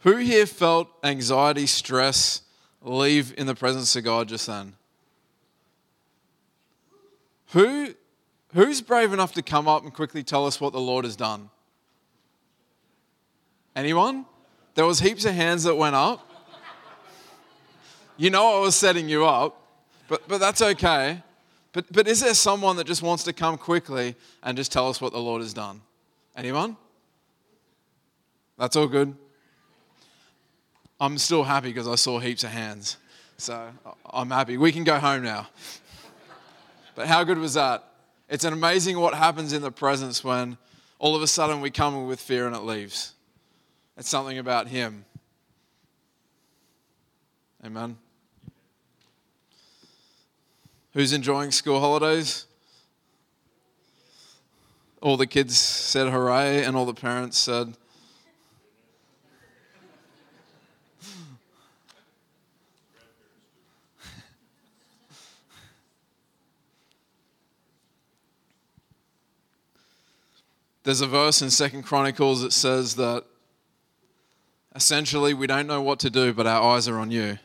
Who here felt anxiety, stress leave in the presence of God just then? Who, who's brave enough to come up and quickly tell us what the Lord has done? Anyone? There was heaps of hands that went up. You know I was setting you up, but, but that's okay. But, but is there someone that just wants to come quickly and just tell us what the Lord has done? Anyone? That's all good. I'm still happy because I saw heaps of hands. So I'm happy. We can go home now. But how good was that? It's an amazing what happens in the presence when all of a sudden we come with fear and it leaves. It's something about Him. Amen. Who's enjoying school holidays? All the kids said hooray, and all the parents said, There's a verse in Second Chronicles that says that essentially we don't know what to do, but our eyes are on you.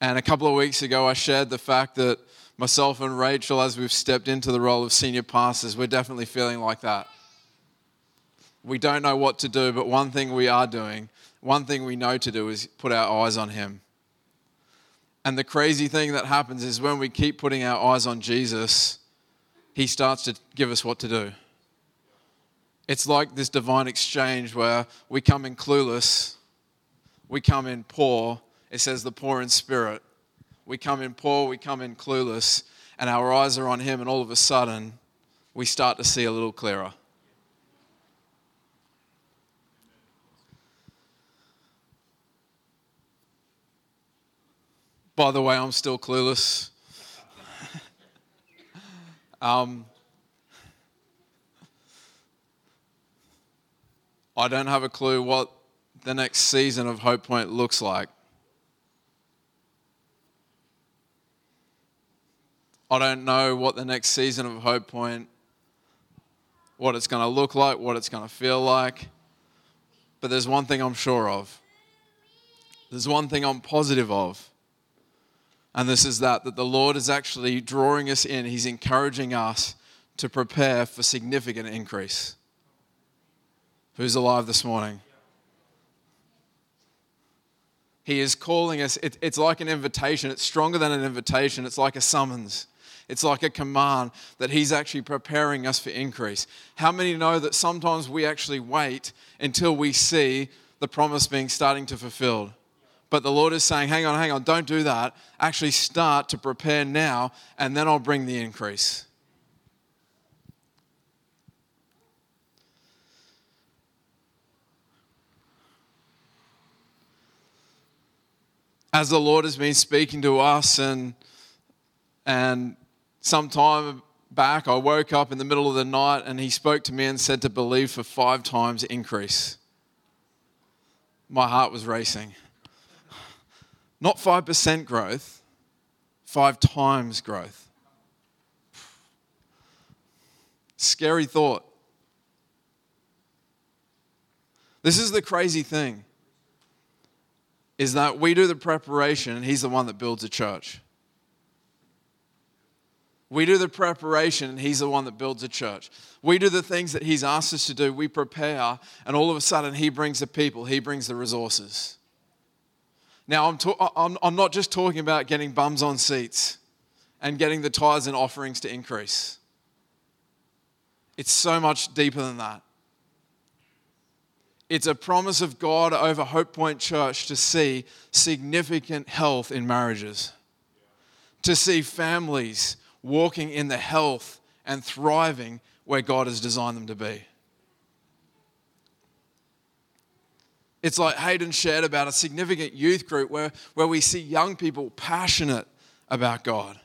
And a couple of weeks ago, I shared the fact that myself and Rachel, as we've stepped into the role of senior pastors, we're definitely feeling like that. We don't know what to do, but one thing we are doing, one thing we know to do is put our eyes on Him. And the crazy thing that happens is when we keep putting our eyes on Jesus, He starts to give us what to do. It's like this divine exchange where we come in clueless, we come in poor. It says the poor in spirit. We come in poor, we come in clueless, and our eyes are on Him, and all of a sudden, we start to see a little clearer. By the way, I'm still clueless. um, I don't have a clue what the next season of Hope Point looks like. I don't know what the next season of Hope Point, what it's going to look like, what it's going to feel like. But there's one thing I'm sure of. There's one thing I'm positive of. And this is that that the Lord is actually drawing us in. He's encouraging us to prepare for significant increase. Who's alive this morning? He is calling us. It, it's like an invitation. It's stronger than an invitation. It's like a summons. It's like a command that He's actually preparing us for increase. How many know that sometimes we actually wait until we see the promise being starting to fulfilled? But the Lord is saying, hang on, hang on, don't do that. Actually, start to prepare now, and then I'll bring the increase. As the Lord has been speaking to us, and and some time back, I woke up in the middle of the night, and He spoke to me and said to believe for five times increase. My heart was racing. Not five percent growth, five times growth. Scary thought. This is the crazy thing is that we do the preparation and He's the one that builds a church. We do the preparation and He's the one that builds a church. We do the things that He's asked us to do. We prepare, and all of a sudden, He brings the people, He brings the resources. Now, I'm, I'm not just talking about getting bums on seats and getting the tithes and offerings to increase, it's so much deeper than that. It's a promise of God over Hope Point Church to see significant health in marriages, to see families walking in the health and thriving where God has designed them to be. It's like Hayden shared about a significant youth group where, where we see young people passionate about God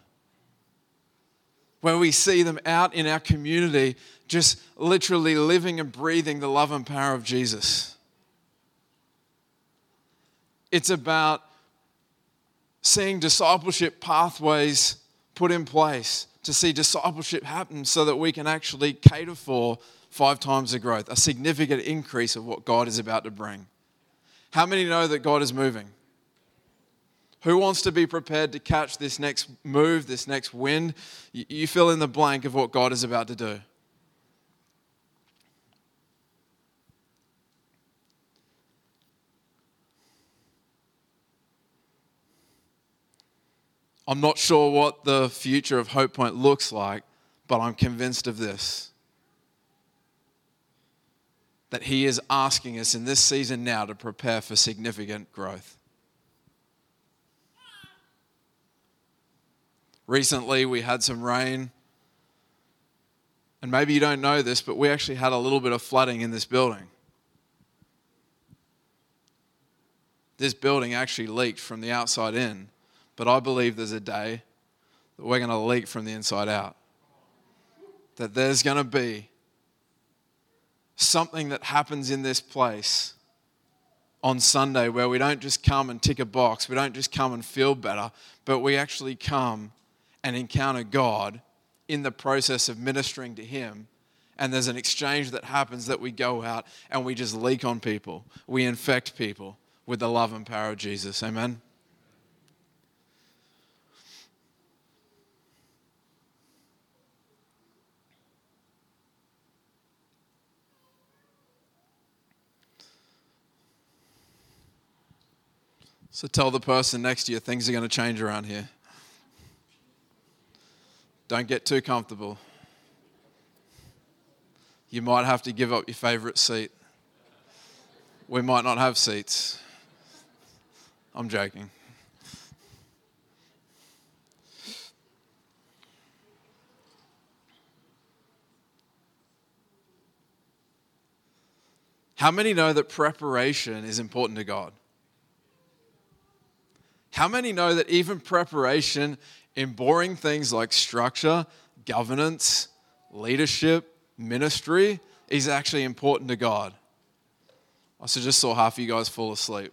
where we see them out in our community just literally living and breathing the love and power of Jesus. It's about seeing discipleship pathways put in place to see discipleship happen so that we can actually cater for five times the growth, a significant increase of what God is about to bring. How many know that God is moving? Who wants to be prepared to catch this next move, this next wind? You fill in the blank of what God is about to do. I'm not sure what the future of Hope Point looks like, but I'm convinced of this that He is asking us in this season now to prepare for significant growth. Recently, we had some rain. And maybe you don't know this, but we actually had a little bit of flooding in this building. This building actually leaked from the outside in. But I believe there's a day that we're going to leak from the inside out. That there's going to be something that happens in this place on Sunday where we don't just come and tick a box, we don't just come and feel better, but we actually come and encounter God in the process of ministering to Him. And there's an exchange that happens that we go out and we just leak on people. We infect people with the love and power of Jesus. Amen. So tell the person next to you things are going to change around here. Don't get too comfortable. You might have to give up your favorite seat. We might not have seats. I'm joking. How many know that preparation is important to God? How many know that even preparation in boring things like structure, governance, leadership, ministry is actually important to God? I just saw half of you guys fall asleep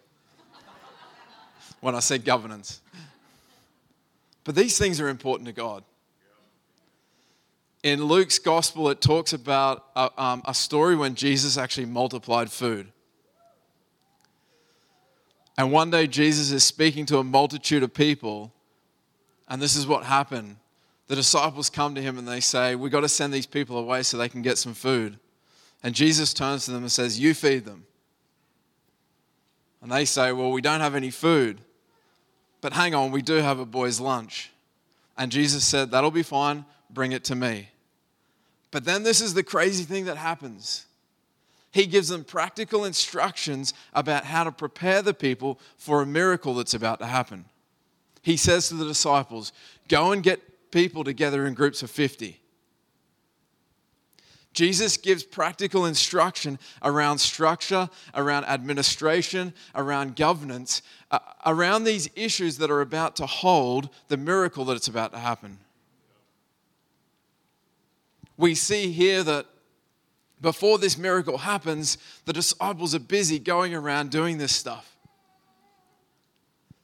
when I said governance. But these things are important to God. In Luke's gospel, it talks about a, um, a story when Jesus actually multiplied food. And one day Jesus is speaking to a multitude of people, and this is what happened. The disciples come to him and they say, We've got to send these people away so they can get some food. And Jesus turns to them and says, You feed them. And they say, Well, we don't have any food. But hang on, we do have a boy's lunch. And Jesus said, That'll be fine, bring it to me. But then this is the crazy thing that happens. He gives them practical instructions about how to prepare the people for a miracle that's about to happen. He says to the disciples, Go and get people together in groups of 50. Jesus gives practical instruction around structure, around administration, around governance, uh, around these issues that are about to hold the miracle that it's about to happen. We see here that before this miracle happens, the disciples are busy going around doing this stuff.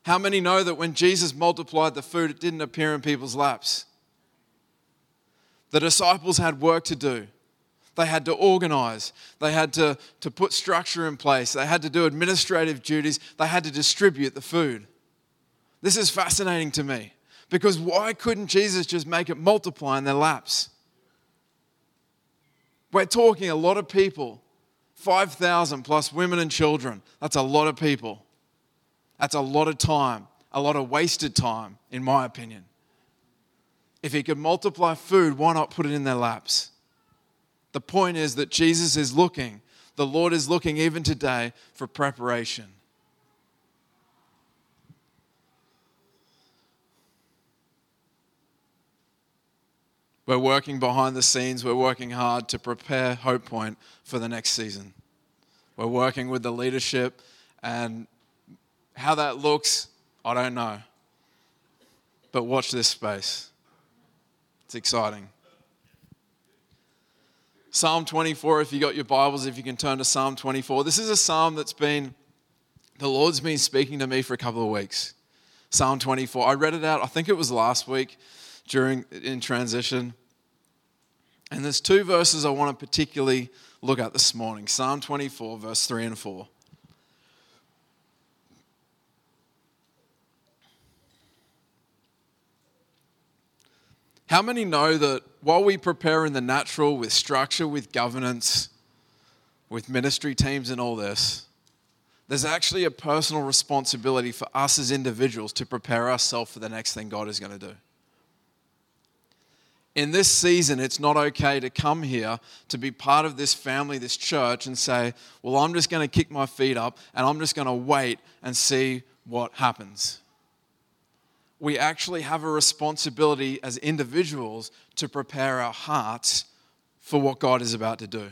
How many know that when Jesus multiplied the food, it didn't appear in people's laps? The disciples had work to do. They had to organize. They had to, to put structure in place. They had to do administrative duties. They had to distribute the food. This is fascinating to me because why couldn't Jesus just make it multiply in their laps? We're talking a lot of people 5,000 plus women and children. That's a lot of people. That's a lot of time, a lot of wasted time, in my opinion. If he could multiply food, why not put it in their laps? The point is that Jesus is looking, the Lord is looking even today for preparation. We're working behind the scenes. We're working hard to prepare Hope Point for the next season. We're working with the leadership, and how that looks, I don't know. But watch this space. It's exciting. Psalm 24, if you got your Bibles, if you can turn to Psalm 24. This is a psalm that's been, the Lord's been speaking to me for a couple of weeks. Psalm 24. I read it out, I think it was last week during in transition. And there's two verses I want to particularly look at this morning Psalm 24, verse 3 and 4. How many know that while we prepare in the natural with structure, with governance, with ministry teams, and all this, there's actually a personal responsibility for us as individuals to prepare ourselves for the next thing God is going to do? In this season, it's not okay to come here to be part of this family, this church, and say, Well, I'm just going to kick my feet up and I'm just going to wait and see what happens we actually have a responsibility as individuals to prepare our hearts for what God is about to do.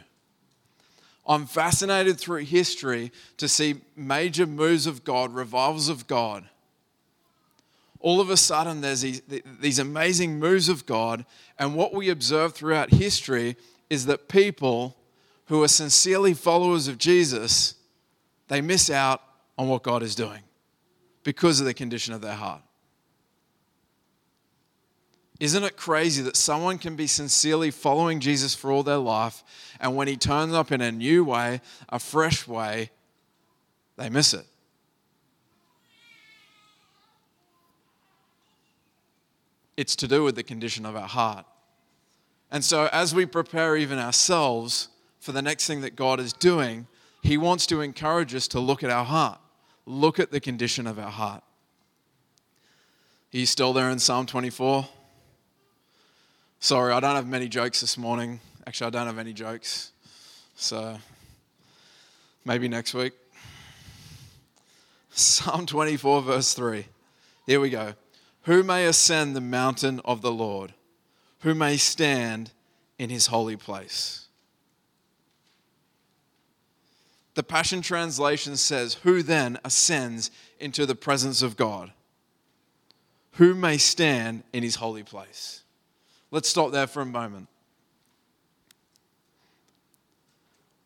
I'm fascinated through history to see major moves of God, revivals of God. All of a sudden, there's these, these amazing moves of God, and what we observe throughout history is that people who are sincerely followers of Jesus, they miss out on what God is doing because of the condition of their heart. Isn't it crazy that someone can be sincerely following Jesus for all their life, and when he turns up in a new way, a fresh way, they miss it? It's to do with the condition of our heart. And so, as we prepare even ourselves for the next thing that God is doing, He wants to encourage us to look at our heart, look at the condition of our heart. Are you still there in Psalm 24? Sorry, I don't have many jokes this morning. Actually, I don't have any jokes. So maybe next week. Psalm 24, verse 3. Here we go. Who may ascend the mountain of the Lord? Who may stand in his holy place? The Passion Translation says, Who then ascends into the presence of God? Who may stand in his holy place? Let's stop there for a moment.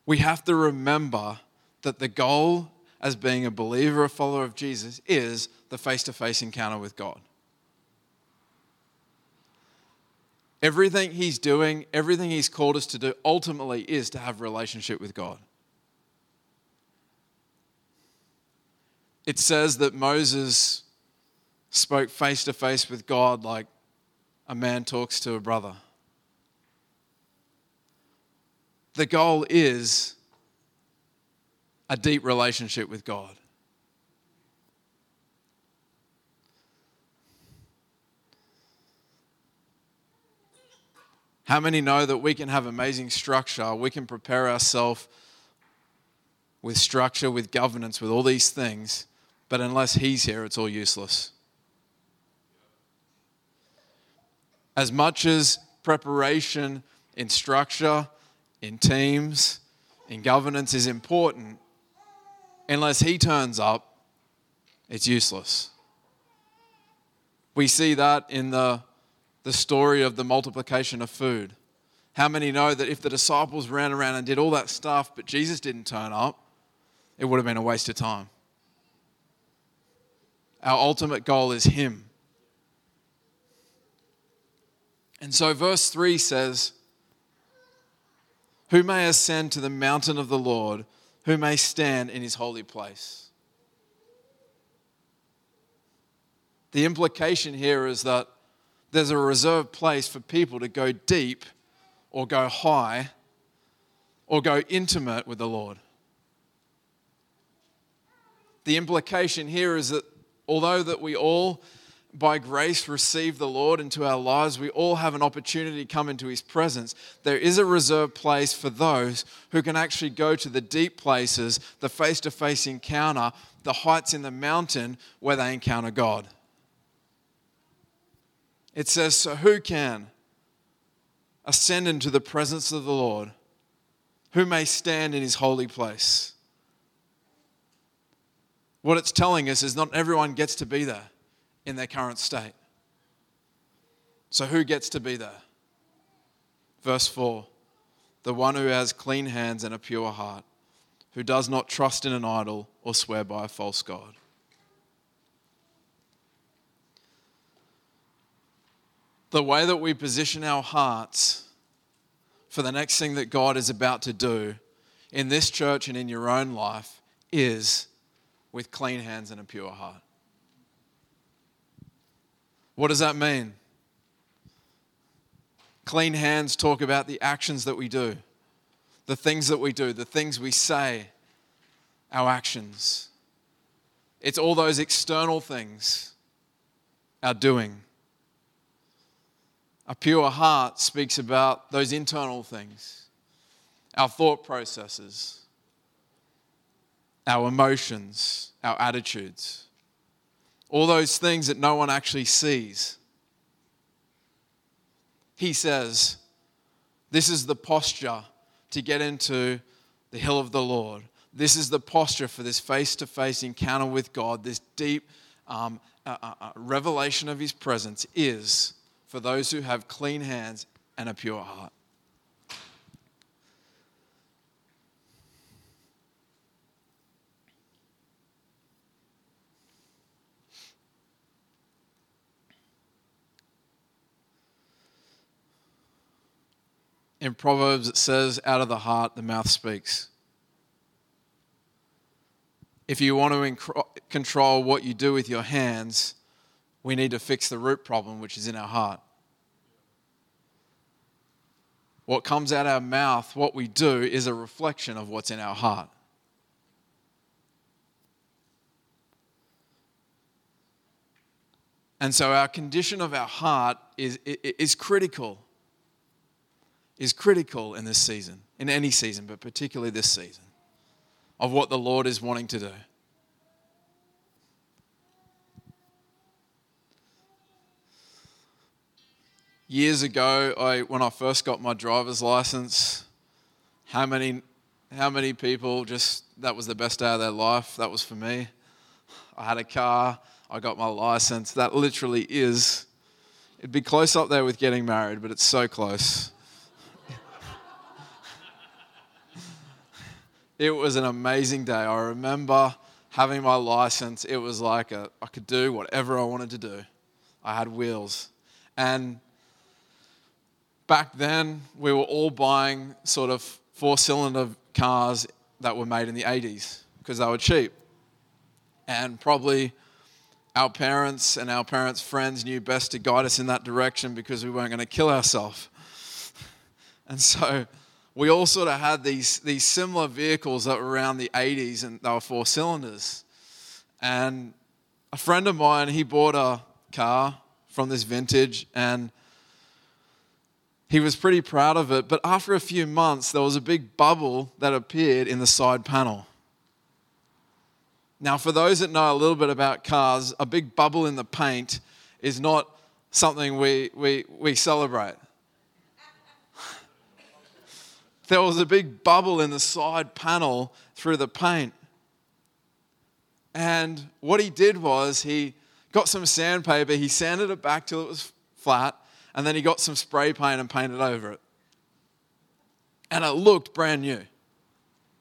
We have to remember that the goal as being a believer, a follower of Jesus, is the face to face encounter with God. Everything he's doing, everything he's called us to do, ultimately is to have relationship with God. It says that Moses spoke face to face with God like a man talks to a brother. The goal is a deep relationship with God. How many know that we can have amazing structure? We can prepare ourselves with structure, with governance, with all these things, but unless He's here, it's all useless. as much as preparation in structure, in teams, in governance is important, unless he turns up, it's useless. We see that in the, the story of the multiplication of food. How many know that if the disciples ran around and did all that stuff, but Jesus didn't turn up, it would have been a waste of time? Our ultimate goal is Him. And so, verse 3 says, Who may ascend to the mountain of the Lord? Who may stand in his holy place? The implication here is that there's a reserved place for people to go deep or go high or go intimate with the Lord. The implication here is that although that we all by grace receive the Lord into our lives, we all have an opportunity to come into His presence. There is a reserved place for those who can actually go to the deep places, the face to face encounter, the heights in the mountain where they encounter God. It says, So who can ascend into the presence of the Lord? Who may stand in His holy place? What it's telling us is not everyone gets to be there in their current state. So, who gets to be there? Verse 4 The one who has clean hands and a pure heart, who does not trust in an idol or swear by a false God. The way that we position our hearts for the next thing that God is about to do in this church and in your own life is with clean hands and a pure heart. What does that mean? Clean hands talk about the actions that we do, the things that we do, the things we say, our actions. It's all those external things, our doing. A pure heart speaks about those internal things, our thought processes, our emotions, our attitudes, all those things that no one actually sees. He says, This is the posture to get into the hill of the Lord. This is the posture for this face to face encounter with God, this deep um, uh, uh, uh, revelation of His presence is for those who have clean hands and a pure heart. In Proverbs, it says, out of the heart, the mouth speaks. If you want to control what you do with your hands, we need to fix the root problem, which is in our heart. What comes out our mouth, what we do, is a reflection of what's in our heart. And so our condition of our heart is, is critical is critical in this season, in any season, but particularly this season, of what the Lord is wanting to do. Years ago, I, when I first got my driver's license, how many, how many people just, that was the best day of their life? That was for me. I had a car, I got my license. That literally is, it'd be close up there with getting married, but it's so close. It was an amazing day. I remember having my license. It was like a, I could do whatever I wanted to do. I had wheels. And back then, we were all buying sort of four cylinder cars that were made in the 80s because they were cheap. And probably our parents and our parents' friends knew best to guide us in that direction because we weren't going to kill ourselves. And so we all sort of had these, these similar vehicles that were around the 80s and they were four cylinders. And a friend of mine, he bought a car from this vintage and he was pretty proud of it. But after a few months, there was a big bubble that appeared in the side panel. Now, for those that know a little bit about cars, a big bubble in the paint is not something we, we, we celebrate there was a big bubble in the side panel through the paint. And what he did was he got some sandpaper, he sanded it back till it was flat, and then he got some spray paint and painted over it. And it looked brand new.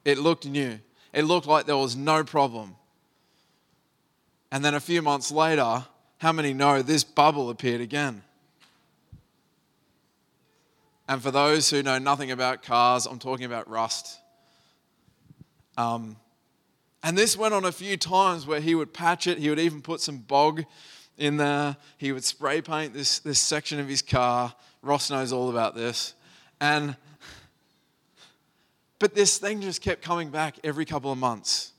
It looked new. It looked like there was no problem. And then a few months later, how many know this bubble appeared again? And for those who know nothing about cars, I'm talking about rust. Um, and this went on a few times where he would patch it, he would even put some bog in there, he would spray paint this, this section of his car. Ross knows all about this. And but this thing just kept coming back every couple of months.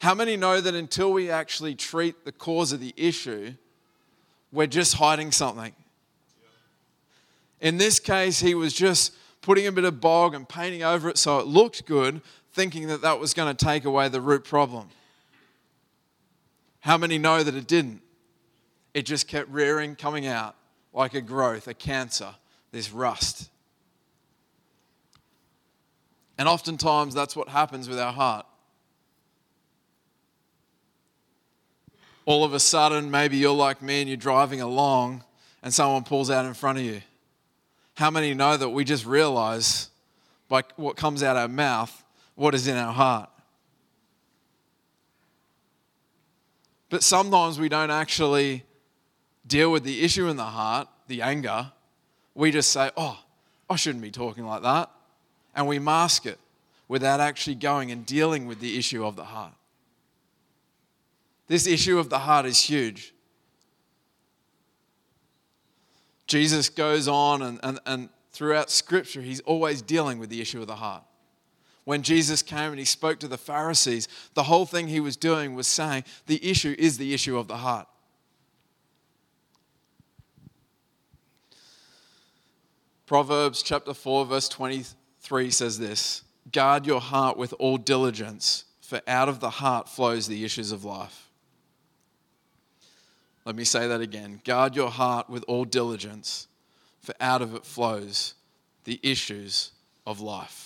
How many know that until we actually treat the cause of the issue, we're just hiding something? In this case, he was just putting a bit of bog and painting over it so it looked good, thinking that that was going to take away the root problem. How many know that it didn't? It just kept rearing, coming out like a growth, a cancer, this rust. And oftentimes that's what happens with our heart. All of a sudden, maybe you're like me and you're driving along and someone pulls out in front of you. How many know that we just realize by what comes out our mouth what is in our heart? But sometimes we don't actually deal with the issue in the heart, the anger. We just say, oh, I shouldn't be talking like that. And we mask it without actually going and dealing with the issue of the heart. This issue of the heart is huge. Jesus goes on, and, and, and throughout Scripture, he's always dealing with the issue of the heart. When Jesus came and he spoke to the Pharisees, the whole thing he was doing was saying the issue is the issue of the heart. Proverbs chapter 4, verse 23 says this Guard your heart with all diligence, for out of the heart flows the issues of life. Let me say that again. Guard your heart with all diligence, for out of it flows the issues of life.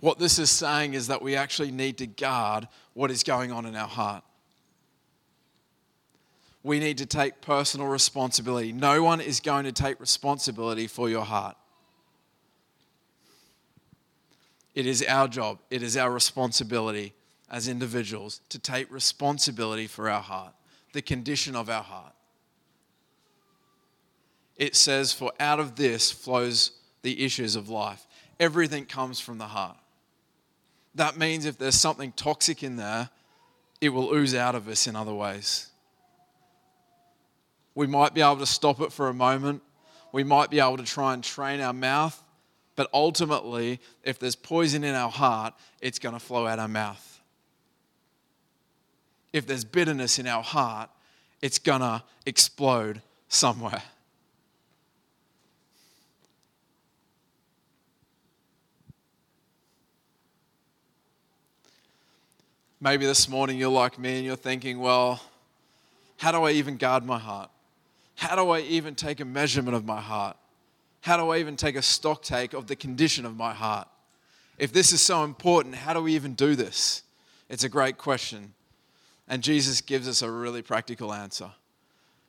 What this is saying is that we actually need to guard what is going on in our heart we need to take personal responsibility. No one is going to take responsibility for your heart. It is our job, it is our responsibility as individuals to take responsibility for our heart, the condition of our heart. It says, For out of this flows the issues of life. Everything comes from the heart. That means if there's something toxic in there, it will ooze out of us in other ways. We might be able to stop it for a moment. We might be able to try and train our mouth. But ultimately, if there's poison in our heart, it's going to flow out our mouth. If there's bitterness in our heart, it's going to explode somewhere. Maybe this morning you're like me and you're thinking, well, how do I even guard my heart? How do I even take a measurement of my heart? How do I even take a stock take of the condition of my heart? If this is so important, how do we even do this? It's a great question. And Jesus gives us a really practical answer.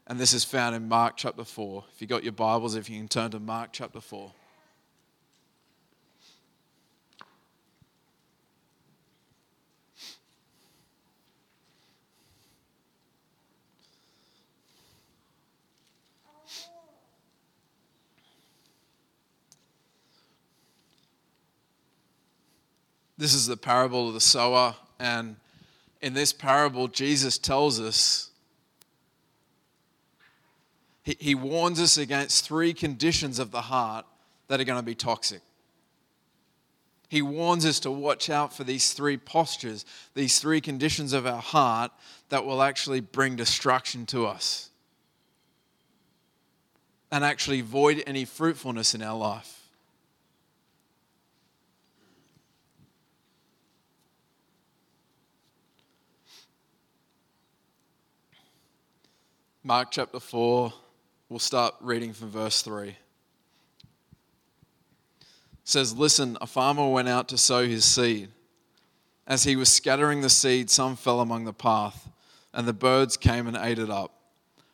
And this is found in Mark chapter 4. If you got your Bibles, if you can turn to Mark chapter 4. This is the parable of the sower. And in this parable, Jesus tells us, he, he warns us against three conditions of the heart that are going to be toxic. He warns us to watch out for these three postures, these three conditions of our heart that will actually bring destruction to us and actually void any fruitfulness in our life. Mark chapter 4, we'll start reading from verse 3. It says, Listen, a farmer went out to sow his seed. As he was scattering the seed, some fell among the path, and the birds came and ate it up.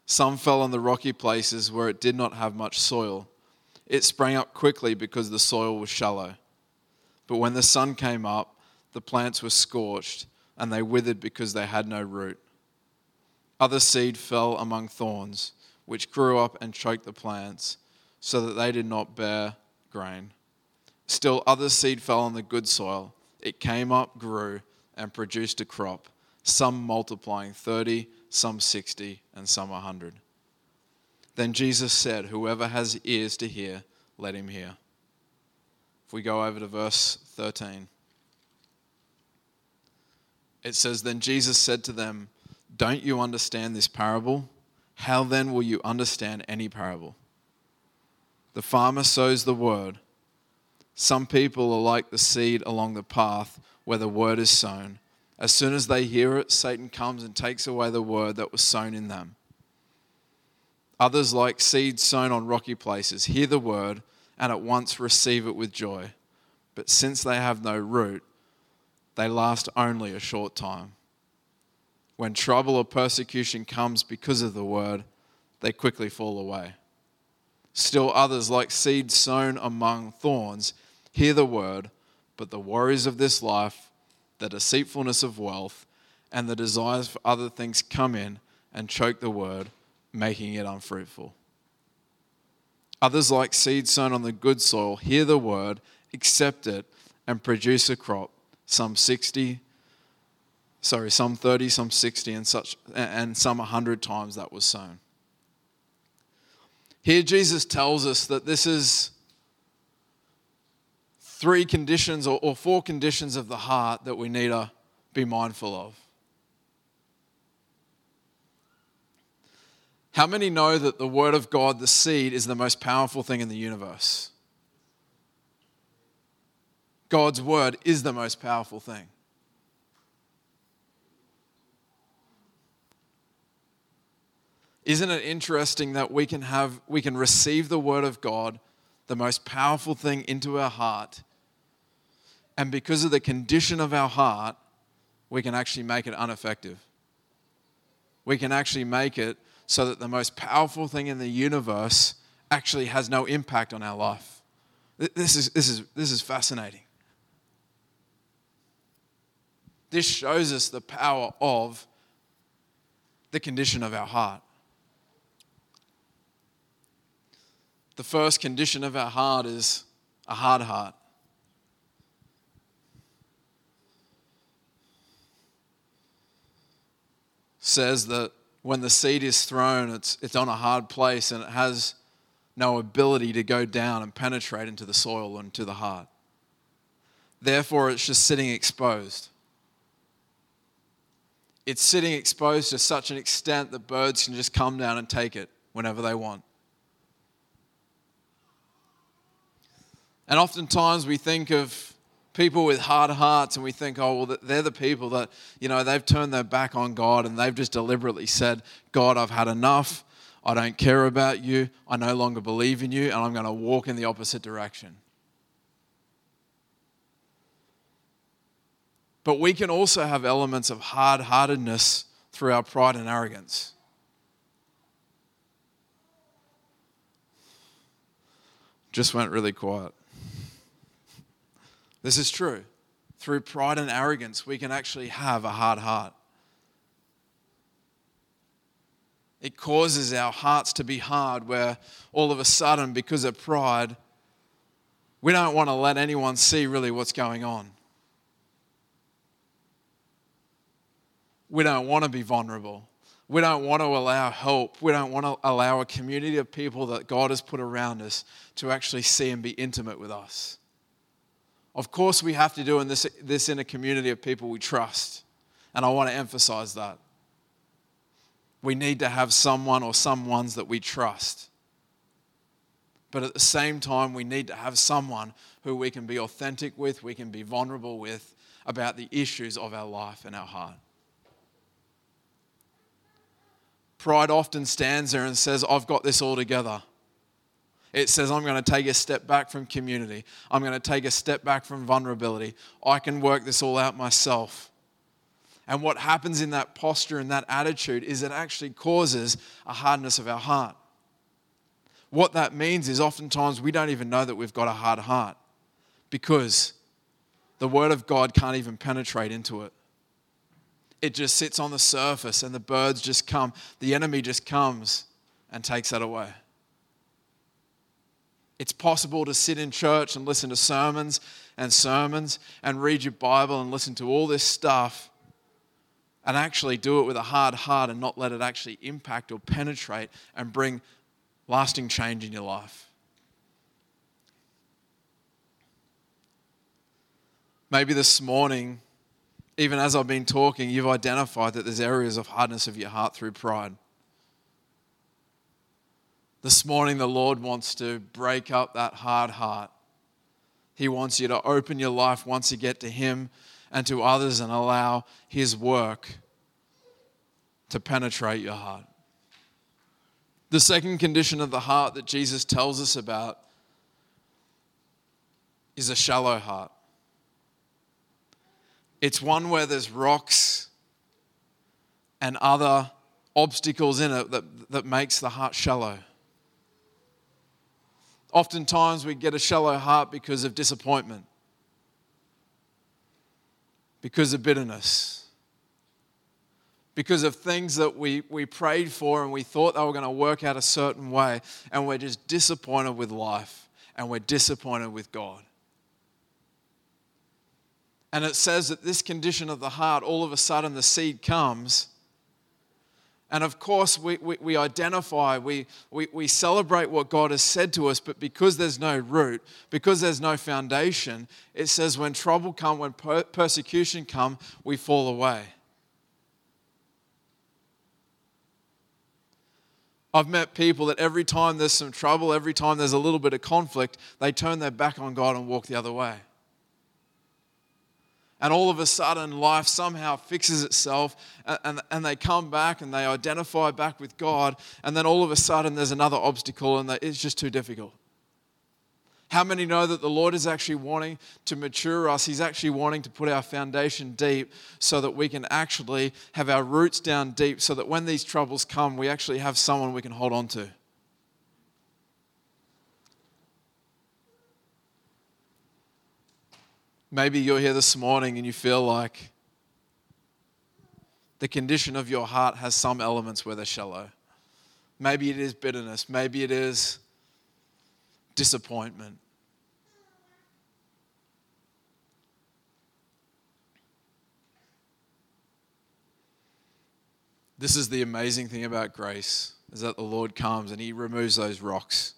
Some fell on the rocky places where it did not have much soil. It sprang up quickly because the soil was shallow. But when the sun came up, the plants were scorched, and they withered because they had no root. Other seed fell among thorns, which grew up and choked the plants, so that they did not bear grain. Still, other seed fell on the good soil. It came up, grew, and produced a crop, some multiplying 30, some 60, and some 100. Then Jesus said, Whoever has ears to hear, let him hear. If we go over to verse 13, it says, Then Jesus said to them, don't you understand this parable? How then will you understand any parable? The farmer sows the word. Some people are like the seed along the path where the word is sown. As soon as they hear it, Satan comes and takes away the word that was sown in them. Others, like seeds sown on rocky places, hear the word and at once receive it with joy. But since they have no root, they last only a short time when trouble or persecution comes because of the word, they quickly fall away. Still others, like seeds sown among thorns, hear the word, but the worries of this life, the deceitfulness of wealth, and the desires for other things come in and choke the word, making it unfruitful. Others, like seeds sown on the good soil, hear the word, accept it, and produce a crop, some 60, sorry, some 30, some 60, and such, and some 100 times that was sown. Here, Jesus tells us that this is three conditions or, or four conditions of the heart that we need to be mindful of. How many know that the Word of God, the seed, is the most powerful thing in the universe? God's Word is the most powerful thing. Isn't it interesting that we can have we can receive the word of God, the most powerful thing into our heart, and because of the condition of our heart, we can actually make it ineffective. We can actually make it so that the most powerful thing in the universe actually has no impact on our life. This is, this is, this is fascinating. This shows us the power of the condition of our heart. The first condition of our heart is a hard heart. Says that when the seed is thrown, it's, it's on a hard place and it has no ability to go down and penetrate into the soil and to the heart. Therefore, it's just sitting exposed. It's sitting exposed to such an extent that birds can just come down and take it whenever they want. And oftentimes we think of people with hard hearts and we think, oh, well, they're the people that, you know, they've turned their back on God and they've just deliberately said, God, I've had enough. I don't care about you. I no longer believe in you and I'm going to walk in the opposite direction. But we can also have elements of hard heartedness through our pride and arrogance. Just went really quiet. This is true. Through pride and arrogance, we can actually have a hard heart. It causes our hearts to be hard, where all of a sudden, because of pride, we don't want to let anyone see really what's going on. We don't want to be vulnerable. We don't want to allow help. We don't want to allow a community of people that God has put around us to actually see and be intimate with us. Of course, we have to do this, this in a community of people we trust. And I want to emphasize that. We need to have someone or some ones that we trust. But at the same time, we need to have someone who we can be authentic with, we can be vulnerable with about the issues of our life and our heart. Pride often stands there and says, I've got this all together. It says, I'm going to take a step back from community. I'm going to take a step back from vulnerability. I can work this all out myself. And what happens in that posture and that attitude is it actually causes a hardness of our heart. What that means is oftentimes we don't even know that we've got a hard heart because the Word of God can't even penetrate into it. It just sits on the surface and the birds just come, the enemy just comes and takes that away. It's possible to sit in church and listen to sermons and sermons and read your Bible and listen to all this stuff and actually do it with a hard heart and not let it actually impact or penetrate and bring lasting change in your life. Maybe this morning, even as I've been talking, you've identified that there's areas of hardness of your heart through pride. This morning, the Lord wants to break up that hard heart. He wants you to open your life once you get to Him and to others and allow His work to penetrate your heart. The second condition of the heart that Jesus tells us about is a shallow heart. It's one where there's rocks and other obstacles in it that, that makes the heart shallow. Oftentimes, we get a shallow heart because of disappointment, because of bitterness, because of things that we, we prayed for and we thought they were going to work out a certain way, and we're just disappointed with life and we're disappointed with God. And it says that this condition of the heart, all of a sudden the seed comes And of course, we, we, we, identify, we, we, we celebrate what God has said to us, but because there's no root, because there's no foundation, it says when trouble come, when per- persecution come, we fall away. I've met people that every time there's some trouble, every time there's a little bit of conflict, they turn their back on God and walk the other way and all of a sudden life somehow fixes itself and, and, and, they come back and they identify back with god and then all of a sudden there's another obstacle and it's just too difficult. How many know that the lord is actually wanting to mature us? He's actually wanting to put our foundation deep so that we can actually have our roots down deep so that when these troubles come we actually have someone we can hold on to Maybe you're here this morning and you feel like the condition of your heart has some elements where they're shallow. Maybe it is bitterness. Maybe it is disappointment. This is the amazing thing about grace is that the Lord comes and he removes those rocks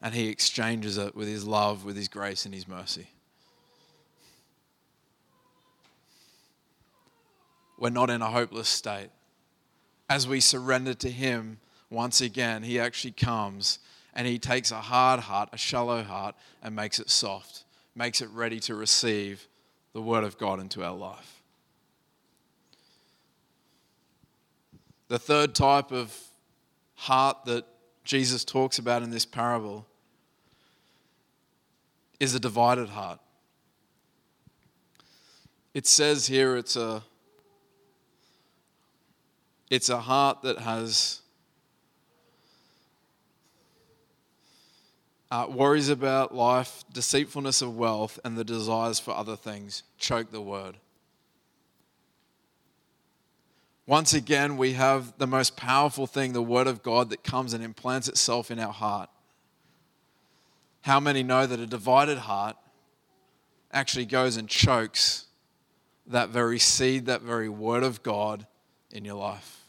and he exchanges it with his love, with his grace and his mercy. We're not in a hopeless state. As we surrender to Him once again, He actually comes and He takes a hard heart, a shallow heart, and makes it soft, makes it ready to receive the Word of God into our life. The third type of heart that Jesus talks about in this parable is a divided heart. It says here it's a it's a heart that has uh, worries about life, deceitfulness of wealth, and the desires for other things choke the word. Once again, we have the most powerful thing, the Word of God, that comes and implants itself in our heart. How many know that a divided heart actually goes and chokes that very seed, that very Word of God in your life?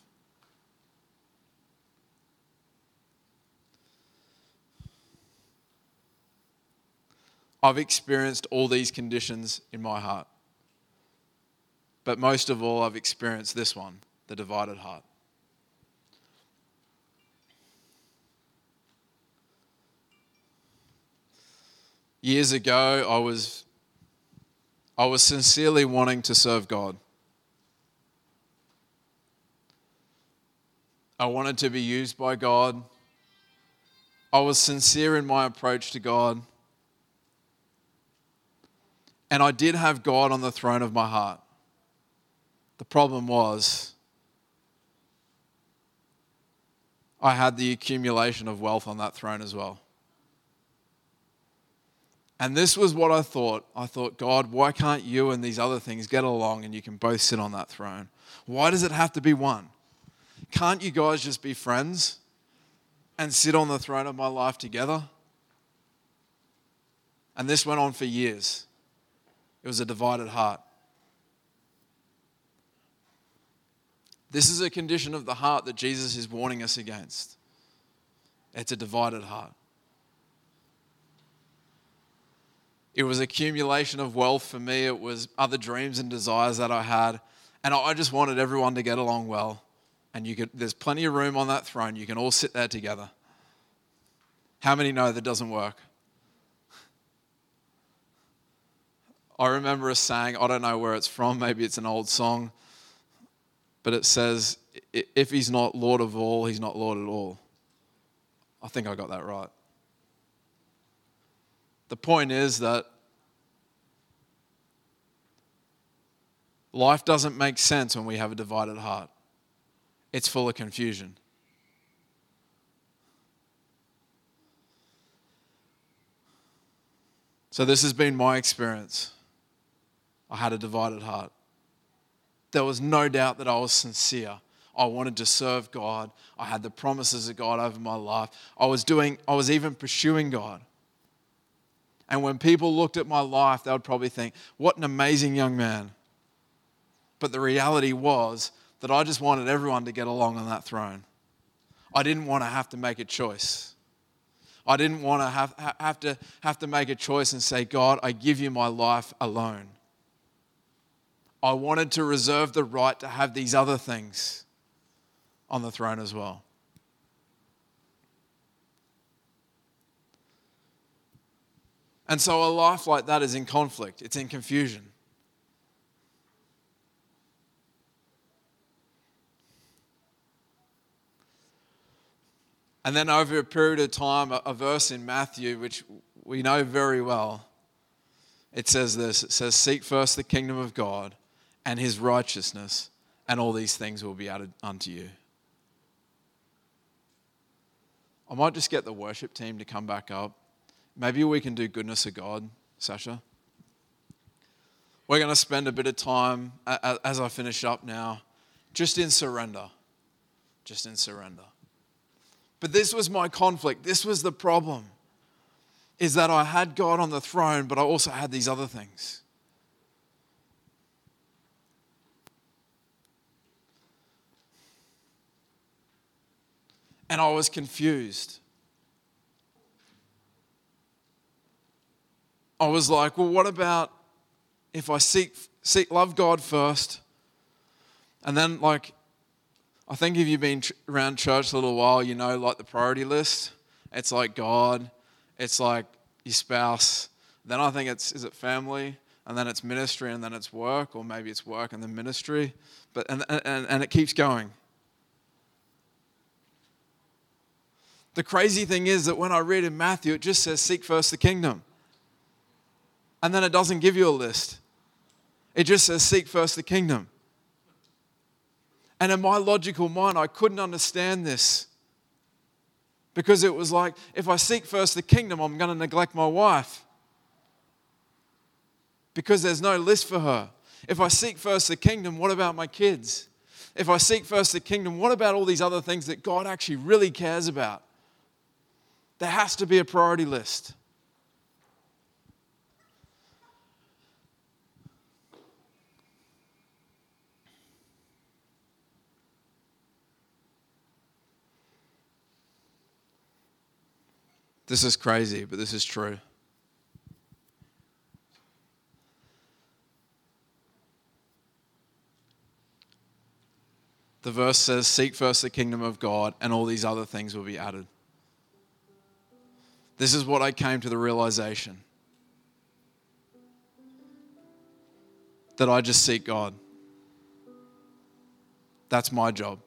I've experienced all these conditions in my heart. But most of all, I've experienced this one the divided heart. Years ago, I was, I was sincerely wanting to serve God. I wanted to be used by God. I was sincere in my approach to God. And I did have God on the throne of my heart. The problem was, I had the accumulation of wealth on that throne as well. And this was what I thought. I thought, God, why can't you and these other things get along and you can both sit on that throne? Why does it have to be one? Can't you guys just be friends and sit on the throne of my life together? And this went on for years. It was a divided heart. This is a condition of the heart that Jesus is warning us against. It's a divided heart. It was accumulation of wealth for me. It was other dreams and desires that I had. And I just wanted everyone to get along well. And you could, there's plenty of room on that throne. You can all sit there together. How many know that doesn't work? I remember a saying, I don't know where it's from, maybe it's an old song, but it says, if he's not Lord of all, he's not Lord at all. I think I got that right. The point is that life doesn't make sense when we have a divided heart, it's full of confusion. So, this has been my experience. I had a divided heart. There was no doubt that I was sincere. I wanted to serve God. I had the promises of God over my life. I was doing, I was even pursuing God. And when people looked at my life, they would probably think, what an amazing young man. But the reality was that I just wanted everyone to get along on that throne. I didn't want to have to make a choice. I didn't want to have, have, to have to make a choice and say, God, I give you my life alone. I wanted to reserve the right to have these other things on the throne as well. And so a life like that is in conflict, it's in confusion. And then over a period of time, a verse in Matthew, which we know very well, it says this it says, Seek first the kingdom of God and his righteousness, and all these things will be added unto you. I might just get the worship team to come back up. Maybe we can do goodness of God, Sasha. We're going to spend a bit of time as I finish up now, just in surrender. Just in surrender. But this was my conflict. This was the problem. Is that I had God on the throne, but I also had these other things. And I was confused. I was like, well, what about if I seek, seek love God first, and then like, I think if you've been around church a little while, you know, like the priority list. It's like God, it's like your spouse. Then I think it's is it family, and then it's ministry, and then it's work, or maybe it's work and then ministry. But and and, and it keeps going. The crazy thing is that when I read in Matthew, it just says, Seek first the kingdom. And then it doesn't give you a list, it just says, Seek first the kingdom. And in my logical mind, I couldn't understand this. Because it was like, if I seek first the kingdom, I'm going to neglect my wife. Because there's no list for her. If I seek first the kingdom, what about my kids? If I seek first the kingdom, what about all these other things that God actually really cares about? There has to be a priority list. This is crazy, but this is true. The verse says, Seek first the kingdom of God, and all these other things will be added. This is what I came to the realization that I just seek God. That's my job.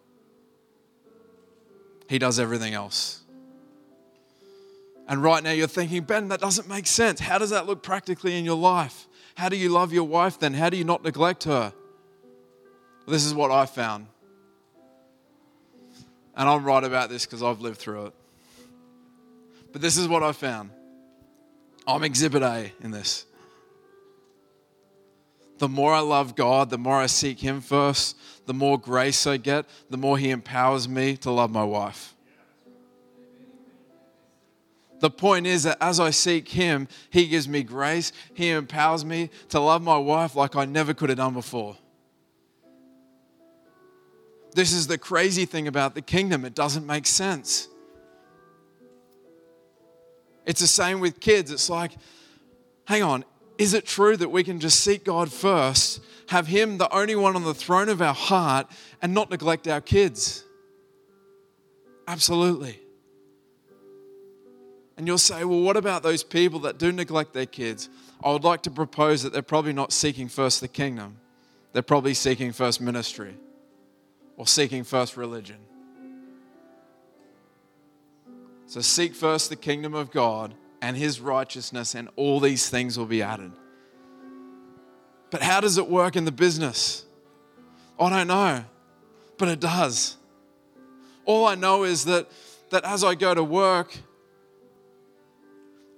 He does everything else. And right now you're thinking, Ben, that doesn't make sense. How does that look practically in your life? How do you love your wife then? How do you not neglect her? This is what I found. And I'm right about this because I've lived through it. But this is what I found I'm exhibit A in this. The more I love God, the more I seek Him first, the more grace I get, the more He empowers me to love my wife. The point is that as I seek Him, He gives me grace. He empowers me to love my wife like I never could have done before. This is the crazy thing about the kingdom, it doesn't make sense. It's the same with kids. It's like, hang on, is it true that we can just seek God first, have Him the only one on the throne of our heart, and not neglect our kids? Absolutely. And you'll say, well, what about those people that do neglect their kids? I would like to propose that they're probably not seeking first the kingdom, they're probably seeking first ministry or seeking first religion. So seek first the kingdom of God and his righteousness, and all these things will be added. But how does it work in the business? I don't know, but it does. All I know is that, that as I go to work,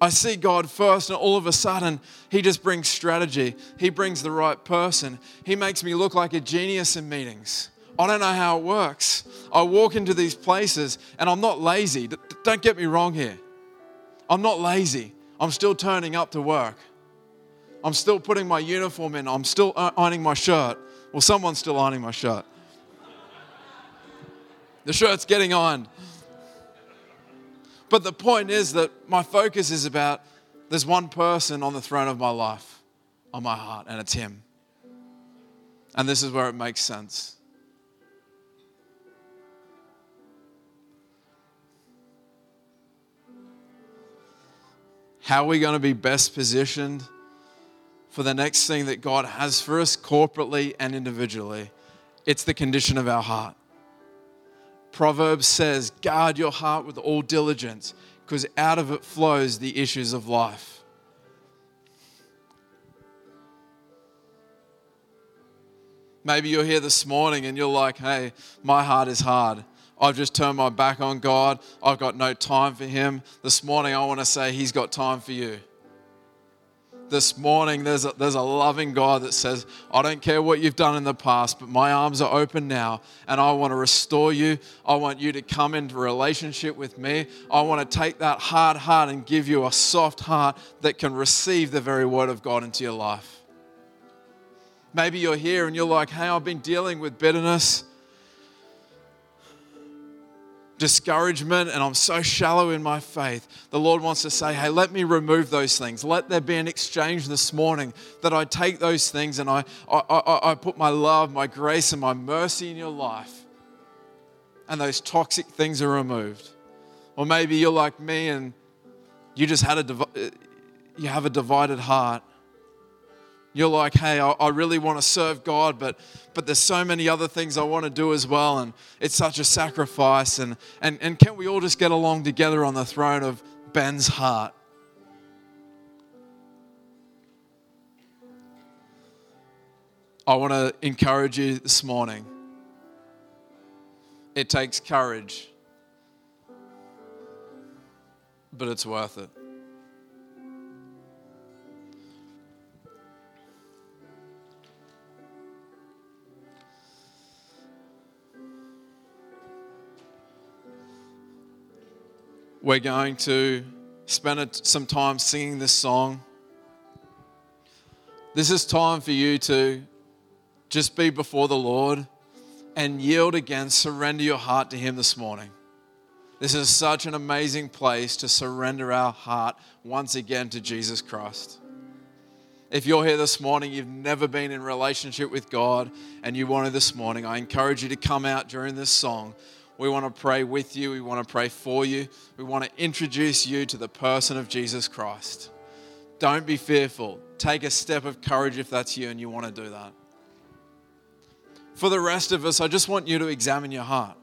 I see God first, and all of a sudden, He just brings strategy. He brings the right person. He makes me look like a genius in meetings. I don't know how it works. I walk into these places and I'm not lazy. Don't get me wrong here. I'm not lazy. I'm still turning up to work. I'm still putting my uniform in. I'm still ironing my shirt. Well, someone's still ironing my shirt. The shirt's getting on. But the point is that my focus is about there's one person on the throne of my life, on my heart, and it's Him. And this is where it makes sense. How are we going to be best positioned for the next thing that God has for us corporately and individually? It's the condition of our heart. Proverbs says, guard your heart with all diligence, because out of it flows the issues of life. Maybe you're here this morning and you're like, hey, my heart is hard. I've just turned my back on God. I've got no time for Him. This morning, I want to say He's got time for you. This morning, there's a, there's a loving God that says, I don't care what you've done in the past, but my arms are open now, and I want to restore you. I want you to come into relationship with me. I want to take that hard heart and give you a soft heart that can receive the very word of God into your life. Maybe you're here and you're like, hey, I've been dealing with bitterness discouragement and I'm so shallow in my faith, the Lord wants to say, Hey, let me remove those things. Let there be an exchange this morning that I take those things and I, I, I, I put my love, my grace, and my mercy in your life. And those toxic things are removed. Or maybe you're like me and you just had a you have a divided heart you're like, hey, I, I really want to serve God, but but there's so many other things I want to do as well, and it's such a sacrifice. And and and can we all just get along together on the throne of Ben's heart? I want to encourage you this morning. It takes courage, but it's worth it. We're going to spend some time singing this song. This is time for you to just be before the Lord and yield again, surrender your heart to Him this morning. This is such an amazing place to surrender our heart once again to Jesus Christ. If you're here this morning, you've never been in relationship with God, and you want to this morning, I encourage you to come out during this song we want to pray with you. We want to pray for you. We want to introduce you to the person of Jesus Christ. Don't be fearful. Take a step of courage if that's you and you want to do that. For the rest of us, I just want you to examine your heart.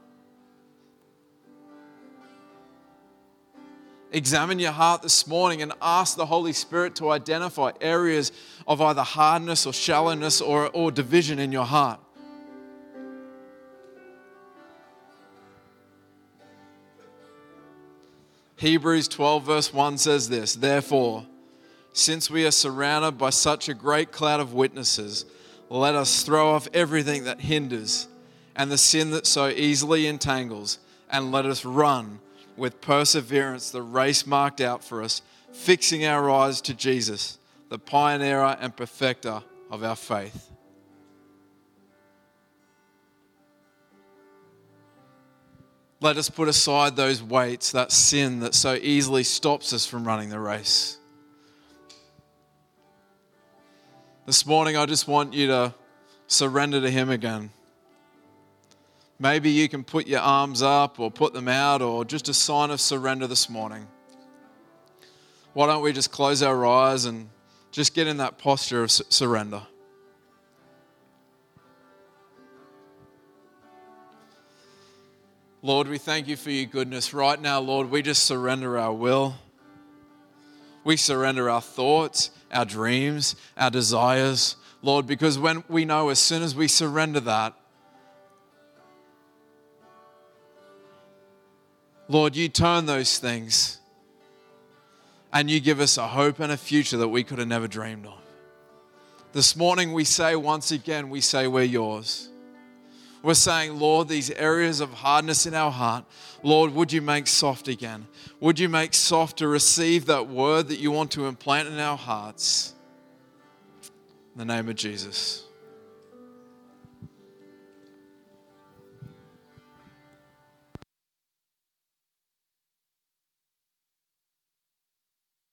Examine your heart this morning and ask the Holy Spirit to identify areas of either hardness or shallowness or, or division in your heart. Hebrews 12, verse 1 says this Therefore, since we are surrounded by such a great cloud of witnesses, let us throw off everything that hinders and the sin that so easily entangles, and let us run with perseverance the race marked out for us, fixing our eyes to Jesus, the pioneer and perfecter of our faith. Let us put aside those weights, that sin that so easily stops us from running the race. This morning, I just want you to surrender to Him again. Maybe you can put your arms up or put them out or just a sign of surrender this morning. Why don't we just close our eyes and just get in that posture of surrender? Lord, we thank you for your goodness. Right now, Lord, we just surrender our will. We surrender our thoughts, our dreams, our desires, Lord, because when we know as soon as we surrender that, Lord, you turn those things and you give us a hope and a future that we could have never dreamed of. This morning, we say once again, we say, We're yours. We're saying, Lord, these areas of hardness in our heart, Lord, would you make soft again? Would you make soft to receive that word that you want to implant in our hearts? In the name of Jesus.